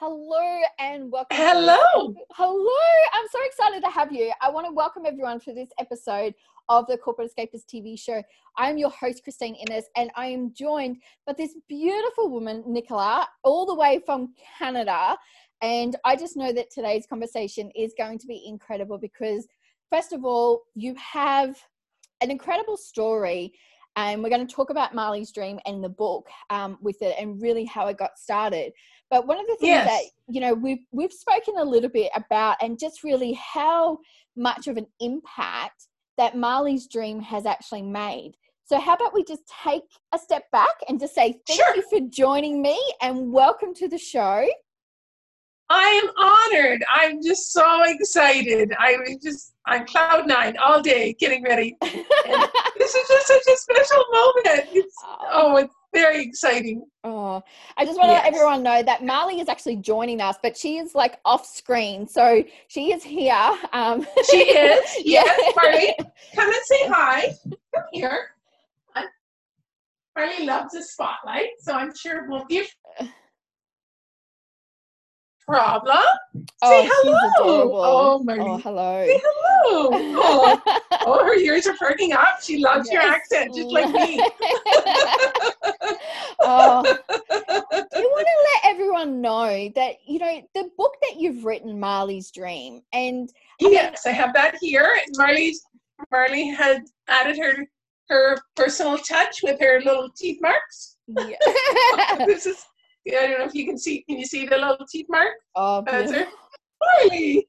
Hello and welcome. Hello. Hello. I'm so excited to have you. I want to welcome everyone to this episode of the Corporate Escapist TV show. I'm your host, Christine Innes, and I am joined by this beautiful woman, Nichola, all the way from Canada. And I just know that today's conversation is going to be incredible because, first of all, you have an incredible story and we're going to talk about Marley's dream and the book um, with it and really how it got started. But one of the things yes. that you know we've we've spoken a little bit about and just really how much of an impact that Marley's dream has actually made. So how about we just take a step back and just say thank sure. you for joining me and welcome to the show. I am honored. I'm just so excited. I'm just I'm cloud nine all day getting ready. this is just such a special moment. It's, oh, it's very exciting. Oh, I just want yes. to let everyone know that Marley is actually joining us, but she is like off screen, so she is here. Um, she is. Yes, Marley, come and say hi. Come here. Marley loves the spotlight, so I'm sure we'll give problem. Oh, Say hello. Oh, Marty. Oh, hello. Say hello. Oh. oh, her ears are perking up. She loves yes. your accent, just like me. oh. You want to let everyone know that, you know, the book that you've written, Marley's Dream, and yes, I, mean, I have that here. Marley, Marley had added her her personal touch with her little teeth marks. Yeah. this is I don't know if you can see. Can you see the little teeth mark? Oh, uh, beautiful. Marley.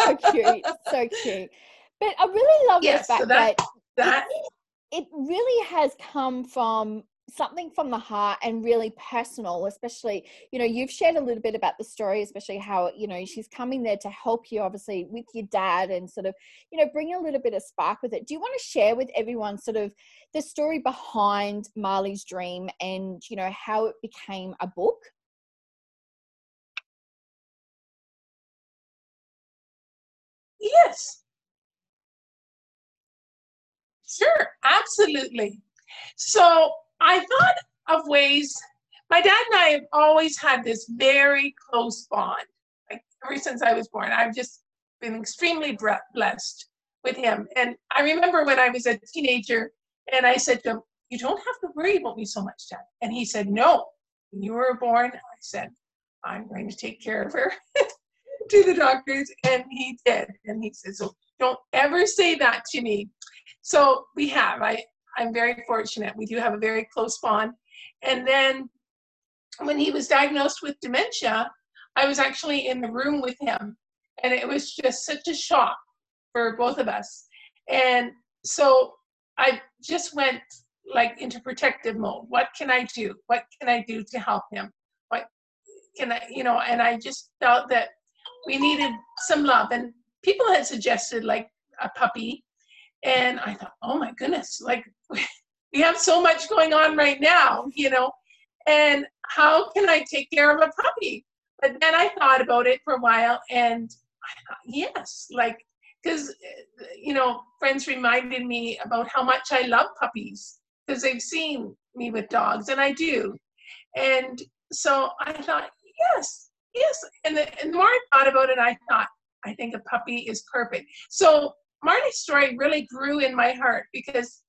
so cute, so cute. But I really love yes, the fact so that, that, that it, it really has come from something from the heart and really personal especially you know you've shared a little bit about the story especially how you know she's coming there to help you obviously with your dad and sort of you know bring a little bit of spark with it. Do you want to share with everyone sort of the story behind marley's dream and you know how it became a book? Yes. Sure absolutely. So I thought of ways. My dad and I have always had this very close bond. Like ever since I was born, I've just been extremely blessed with him. And I remember when I was a teenager, and I said to him, "You don't have to worry about me so much, Dad." And he said, "No. When you were born, I said, I'm going to take care of her." to the doctors, and he did. And he said, "So don't ever say that to me." So we have. I I'm very fortunate. We do have a very close bond. And then when he was diagnosed with dementia, I was actually in the room with him. And it was just such a shock for both of us. And so I just went like into protective mode. What can I do? What can I do to help him? What can I, you know, and I just felt that we needed some love. And people had suggested like a puppy. And I thought, oh my goodness, like we have so much going on right now, you know, and how can I take care of a puppy? But then I thought about it for a while and I thought, yes, like, because, you know, friends reminded me about how much I love puppies because they've seen me with dogs and I do. And so I thought, yes, yes. And the, and the more I thought about it, I thought, I think a puppy is perfect. So Marley's story really grew in my heart because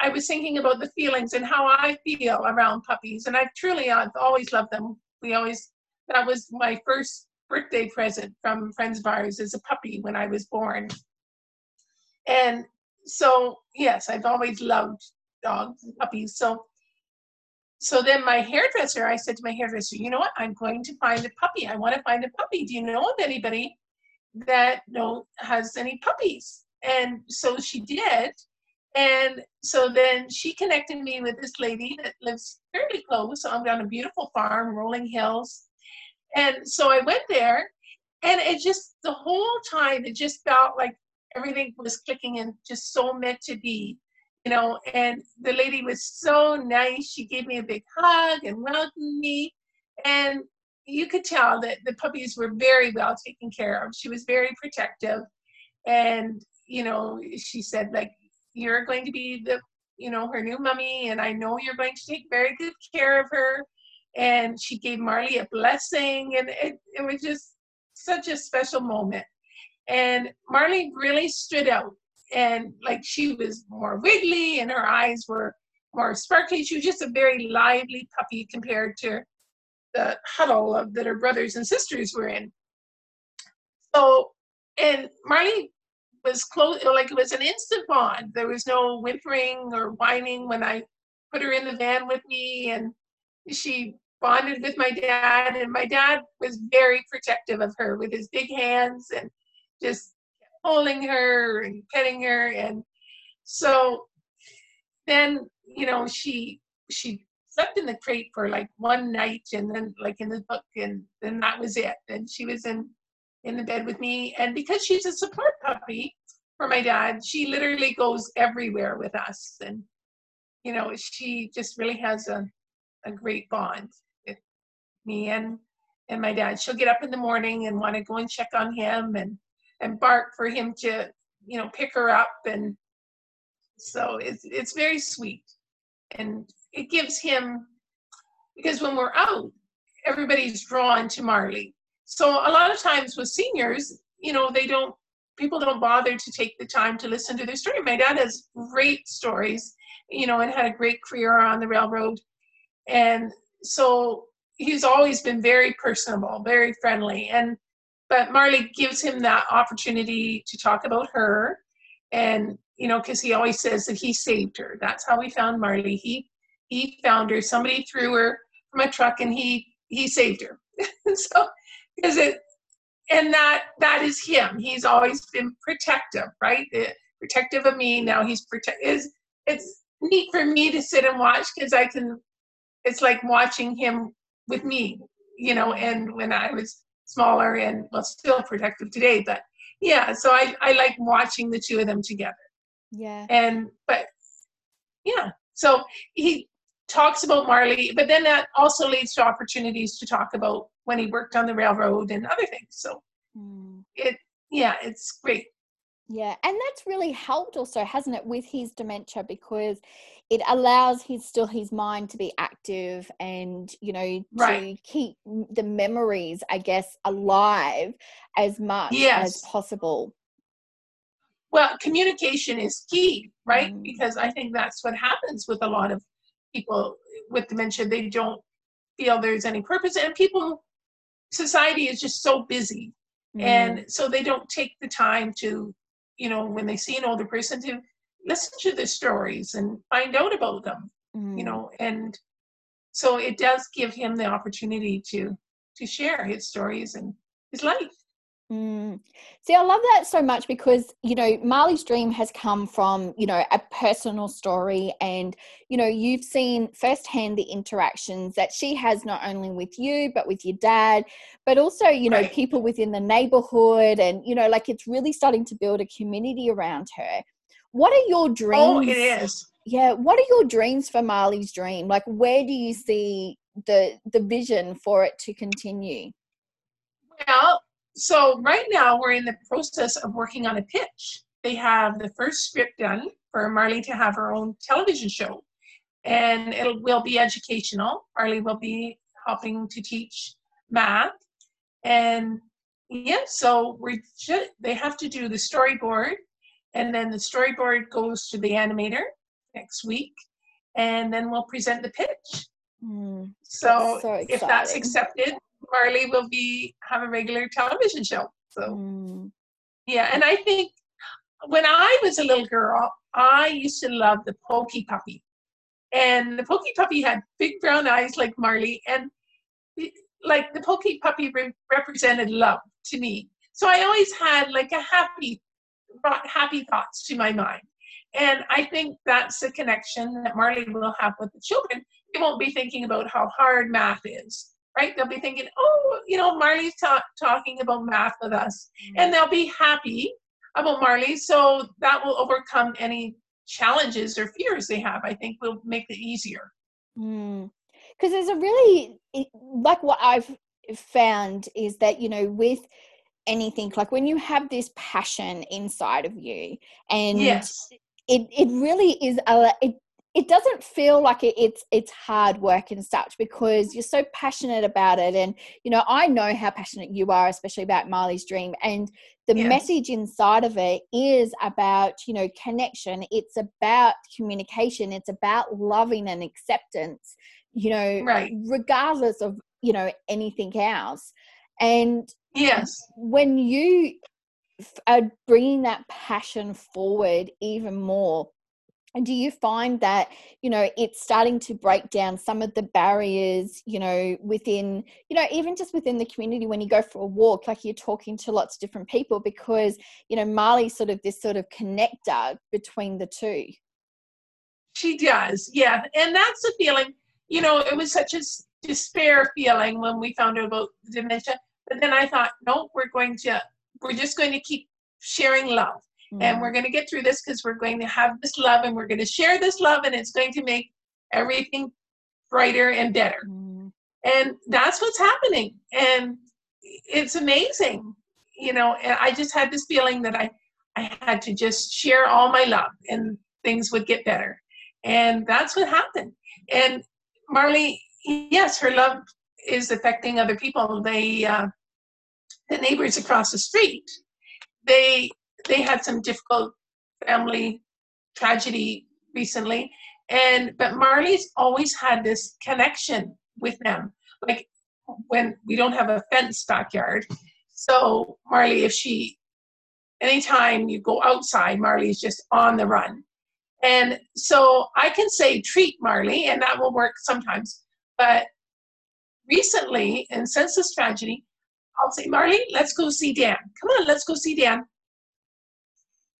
I was thinking about the feelings and how I feel around puppies. And I've truly I've always loved them. We always, that was my first birthday present from friends of ours as a puppy when I was born. And so, yes, I've always loved dogs and puppies. So, so then my hairdresser, I said to my hairdresser, you know what? I'm going to find a puppy. I want to find a puppy. Do you know of anybody that know has any puppies? And so she did. And so then she connected me with this lady that lives fairly close. I'm on a beautiful farm, rolling hills. And so I went there, and it just, the whole time, it just felt like everything was clicking and just so meant to be, you know. And the lady was so nice. She gave me a big hug and welcomed me. And you could tell that the puppies were very well taken care of. She was very protective. And, you know, she said, like, you're going to be the you know her new mummy and i know you're going to take very good care of her and she gave Marley a blessing, and it, it was just such a special moment. And Marley really stood out, and like she was more wiggly, and her eyes were more sparkly. She was just a very lively puppy compared to the huddle of that her brothers and sisters were in. So, and Marley was close, like it was an instant bond. There was no whimpering or whining when I put her in the van with me, and she bonded with my dad. And my dad was very protective of her with his big hands and just holding her and petting her. And so then, you know, she she slept in the crate for like one night and then like in the book and then that was it and she was in in the bed with me. And because she's a support puppy for my dad she literally goes everywhere with us. And you know she just really has a, a great bond with me and and my dad. She'll get up in the morning and want to go and check on him and and bark for him to you know pick her up. And so it's it's very sweet. And it gives him because when we're out, everybody's drawn to Marley. So a lot of times with seniors, you know, they don't people don't bother to take the time to listen to their story. My dad has great stories, you know, and had a great career on the railroad. And so he's always been very personable, very friendly. And but Marley gives him that opportunity to talk about her and you know, because he always says that he saved her. That's how we found Marley. He he found her. Somebody threw her from a truck, and he he saved her. so because it and that that is him. He's always been protective, right? protective of me. Now he's protect is it's neat for me to sit and watch because I can. It's like watching him with me, you know. And when I was smaller and well, still protective today, but yeah. So I I like watching the two of them together. Yeah. And but yeah, so he talks about Marley, but then that also leads to opportunities to talk about when he worked on the railroad and other things. So mm. it yeah, it's great. Yeah, and that's really helped also, hasn't it, with his dementia because it allows his still his mind to be active and you know right. to keep the memories, I guess, alive as much yes. as possible. Well, communication is key, right? Mm. Because I think that's what happens with a lot of people with dementia. They don't feel there's any purpose, and people, society is just so busy, mm. and so they don't take the time to, you know, when they see an older person to listen to their stories and find out about them, mm. you know, and so it does give him the opportunity to to share his stories and his life. Mm. See, I love that so much because, you know, Marley's dream has come from, you know, a personal story. And, you know, you've seen firsthand the interactions that she has not only with you, but with your dad, but also, you know, right. people within the neighborhood. And, you know, like it's really starting to build a community around her. What are your dreams? Oh, it is. Yeah. What are your dreams for Marley's dream? Like, where do you see the the vision for it to continue? Well, so right now we're in the process of working on a pitch. They have the first script done for Marley to have her own television show, and it will be educational. Marley will be helping to teach math, and yeah, so we should they have to do the storyboard, and then the storyboard goes to the animator next week, and then we'll present the pitch. Mm, so, so if that's accepted, Marley will be have a regular television show. So mm. yeah, and I think when I was a little girl, I used to love the Pokey Puppy, and the Pokey Puppy had big brown eyes like Marley, and like the Pokey Puppy re- represented love to me. So I always had like a happy, brought happy thoughts to my mind. And I think that's the connection that Marley will have with the children. They won't be thinking about how hard math is right? They'll be thinking, oh, you know, Marley's ta- talking about math with us. Mm-hmm. And they'll be happy about Marley. So that will overcome any challenges or fears they have. I think will make it easier. Because mm. there's a really, like what I've found is that, you know, with anything, like when you have this passion inside of you and yes. it, it really is, a, it it doesn't feel like it, it's it's hard work and such because you're so passionate about it. And you know i know how passionate you are especially about marley's dream. And the yes. message inside of it is about you know connection. It's about communication. It's about loving and acceptance you know right. regardless of you know anything else. And yes. when you are bringing that passion forward even more and do you find that you know it's starting to break down some of the barriers you know within you know even just within the community when you go for a walk like you're talking to lots of different people because you know marley's sort of this sort of connector between the two? She does yeah and that's the feeling you know it was such a despair feeling when we found out about dementia but then i thought no we're going to we're just going to keep sharing love Mm. And we're going to get through this because we're going to have this love and we're going to share this love and it's going to make everything brighter and better. Mm. And that's what's happening. And it's amazing. You know, and I just had this feeling that I, I had to just share all my love and things would get better. And that's what happened. And Marley, yes, her love is affecting other people. They, uh, the neighbors across the street, they they had some difficult family tragedy recently. And but marley's always had this connection with them. Like when we don't have a fenced backyard. So marley if she anytime you go outside marley's just on the run. And so i can say treat marley and that will work sometimes. But recently and since tragedy i'll say marley let's go see dan. Come on let's go see dan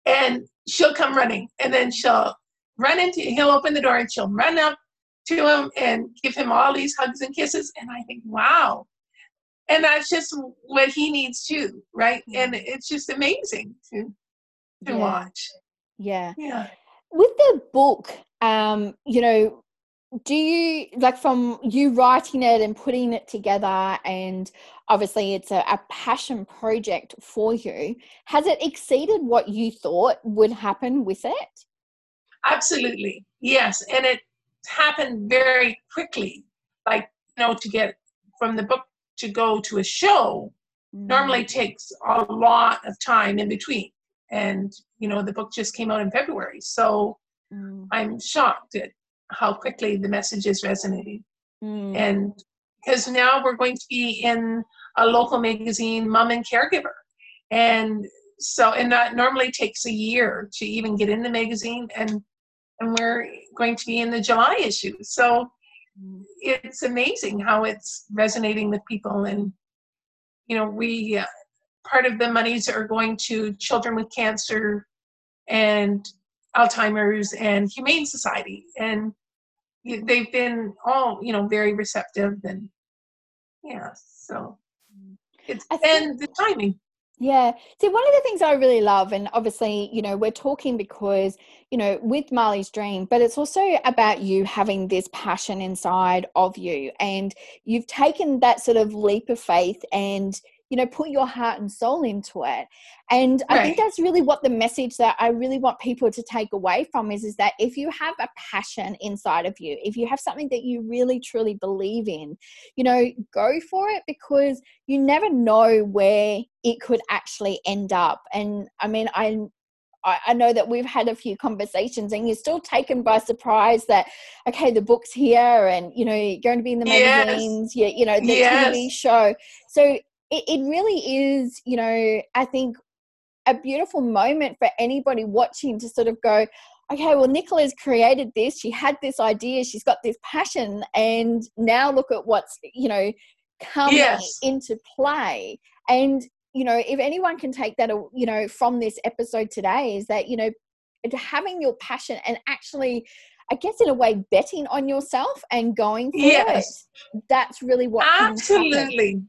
and she'll come running and then she'll run into he'll open the door and she'll run up to him and give him all these hugs and kisses and i think wow. And that's just what he needs too right? And it's just amazing to to yeah. watch. Yeah. Yeah. With the book um you know do you like from you writing it and putting it together and obviously it's a, a, passion project for you has it exceeded what you thought would happen with it absolutely yes and it happened very quickly like you know to get from the book to go to a show mm. normally takes a lot of time in between and you know the book just came out in february so mm. i'm shocked at how quickly the message is resonating. Mm. And because now we're going to be in a local magazine, Mom and Caregiver. And so, and that normally takes a year to even get in the magazine. And, and we're going to be in the July issue. So it's amazing how it's resonating with people. And, you know, we, uh, part of the monies are going to children with cancer and Alzheimer's and Humane Society. And they've been all you know very receptive and yeah so it's and the timing yeah. See, one of the things I really love, and obviously, you know, we're talking because, you know, with Marley's dream, but it's also about you having this passion inside of you. And you've taken that sort of leap of faith and, you know put your heart and soul into it and right. i think that's really what the message that i really want people to take away from is is that if you have a passion inside of you if you have something that you really truly believe in you know go for it because you never know where it could actually end up and i mean i I know that we've had a few conversations and you're still taken by surprise that, okay, the book's here and, you know, you're going to be in the magazines, yes. you, you know, the yes. TV show. So it, it really is, you know, I think a beautiful moment for anybody watching to sort of go, okay, well, Nichola's created this. She had this idea. She's got this passion. And now look at what's, you know, coming yes. into play. And, you know, if anyone can take that, uh, you know, from this episode today is that, you know, having your passion and actually I guess in a way betting on yourself and going for yes. it. That's really what absolutely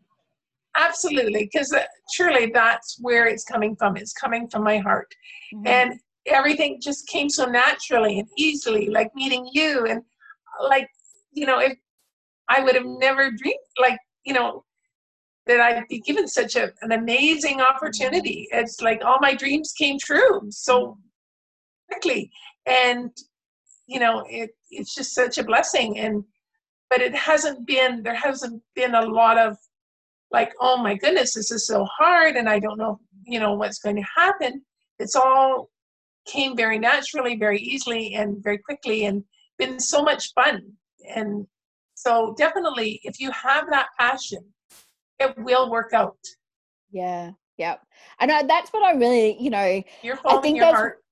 absolutely because uh, truly that's where it's coming from. It's coming from my heart. Mm-hmm. and everything just came so naturally and easily like meeting you and like you know if i would have never dreamed like you know that i'd be given such a, an amazing opportunity. It's like all my dreams came true so quickly. And you know, it it's just such a blessing. And but it hasn't been there hasn't been a lot of like, oh my goodness, this is so hard, and I don't know, you know, what's going to happen. It's all came very naturally, very easily, and very quickly, and been so much fun. And so, definitely, if you have that passion, it will work out. Yeah, yeah. And I, that's what I really, you know, you're following I think your heart.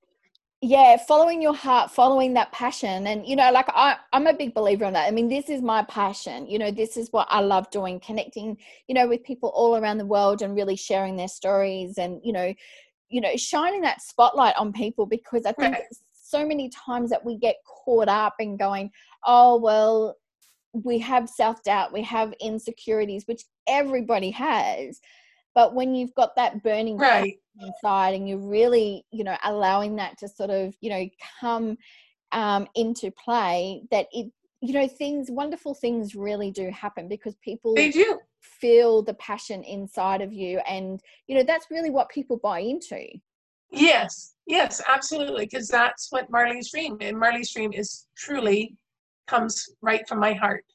Yeah, following your heart, following that passion. And, you know, like I, I'm a big believer in that. I mean, this is my passion. You know, this is what I love doing, connecting, you know, with people all around the world and really sharing their stories and, you know, you know shining that spotlight on people because i think right. so many times that we get caught up in going oh well we have self-doubt we have insecurities which everybody has but when you've got that burning right. inside and you're really you know allowing that to sort of you know come um, into play that it you know things wonderful things really do happen because people they do feel the passion inside of you and you know that's really what people buy into yes yes absolutely because that's what marley's dream and marley's dream is truly comes right from my heart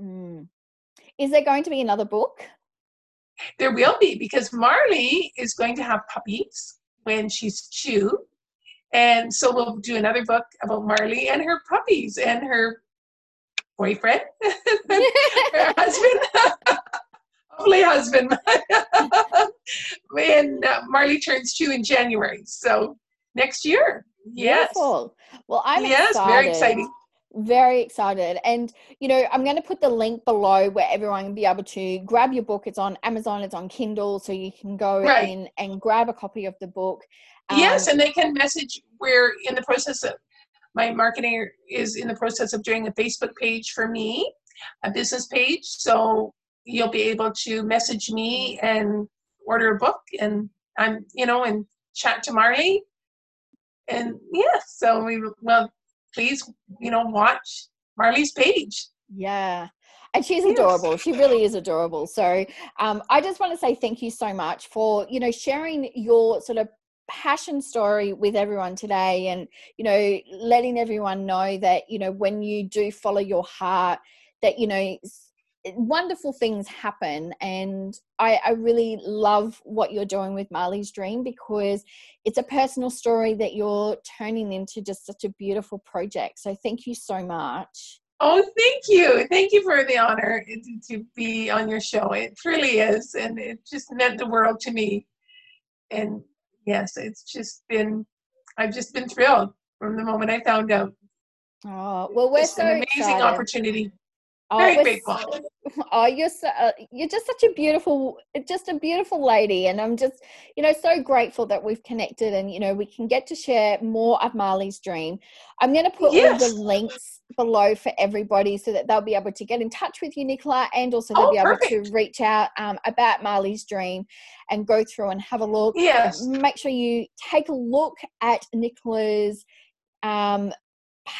mm. is there going to be another book there will be because marley is going to have puppies when she's two and so we'll do another book about marley and her puppies and her boyfriend her husband lovely husband. and uh, Marley turns two in January. So next year. Yes. Beautiful. Well, I'm yes, excited. very exciting. Very excited. And, you know, I'm going to put the link below where everyone can be able to grab your book. It's on Amazon, it's on Kindle, so you can go right. in and grab a copy of the book. Um, yes, and they can message. We're in the process of, my marketing is in the process of doing a Facebook page for me, a business page. So you'll be able to message me and order a book and I'm, you know, and chat to Marley. And yeah, so we well, please, you know, watch Marley's page. Yeah. And she's adorable. She really is adorable. So um, I just want to say thank you so much for, you know, sharing your sort of passion story with everyone today and, you know, letting everyone know that, you know, when you do follow your heart, that, you know, wonderful things happen and I, I, really love what you're doing with marley's dream because it's a personal story that you're turning into just such a beautiful project. So thank you so much. Oh thank you. Thank you for the honor to be on your show. It truly is and it just meant the world to me. And yes it's just been i've just been thrilled from the moment i found out. Oh well we're it's so an amazing excited. opportunity Oh, Very big one. Oh, you're so, uh, you're just such a beautiful, just a beautiful lady, and I'm just, you know, so grateful that we've connected, and you know, we can get to share more of Marley's dream. I'm going to put yes. all the links below for everybody so that they'll be able to get in touch with you, Nichola, and also they'll oh, be perfect. able to reach out um, about Marley's dream and go through and have a look. Yes. Make sure you take a look at Nichola's um,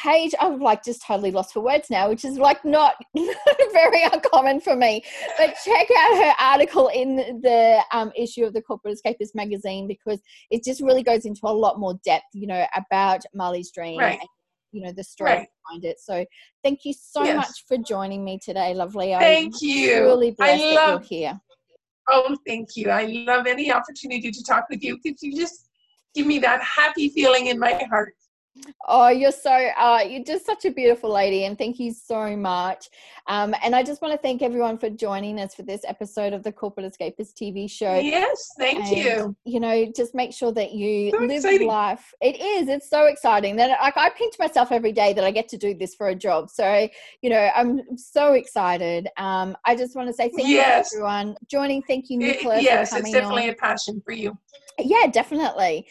page. I've like just totally lost for words now which is like not very uncommon for me. But check out her article in the um, issue of the corporate escapist magazine because it just really goes into a lot more depth you know about marley's dream right. and, you know the story right. behind it. So thank you so yes. much for joining me today lovely. Thank I'm you. really blessed I love, that you're here. Oh thank you. I love any opportunity to talk with you. Because you just give me that happy feeling in my heart Oh, you're so uh, you're just such a beautiful lady, and thank you so much. Um, and I just want to thank everyone for joining us for this episode of the Corporate Escapist TV show. Yes, thank and, you. You know, just make sure that you so live exciting. life. It is. It's so exciting that like I pinch myself every day that I get to do this for a job. So you know, I'm so excited. Um, I just want to say thank yes. you everyone joining. Thank you, Nicholas. yes, it's definitely on. a passion for you. Yeah, definitely.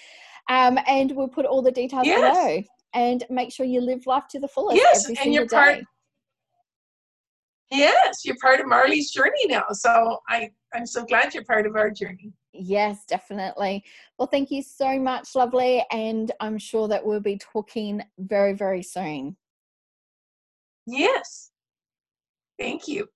Um, and we'll put all the details yes. below. And make sure you live life to the fullest. Yes, and you're part. Yes, you're part of Marley's journey now. So I, I'm so glad you're part of our journey. Yes, definitely. Well, thank you so much, lovely. And I'm sure that we'll be talking very, very soon. Yes. Thank you.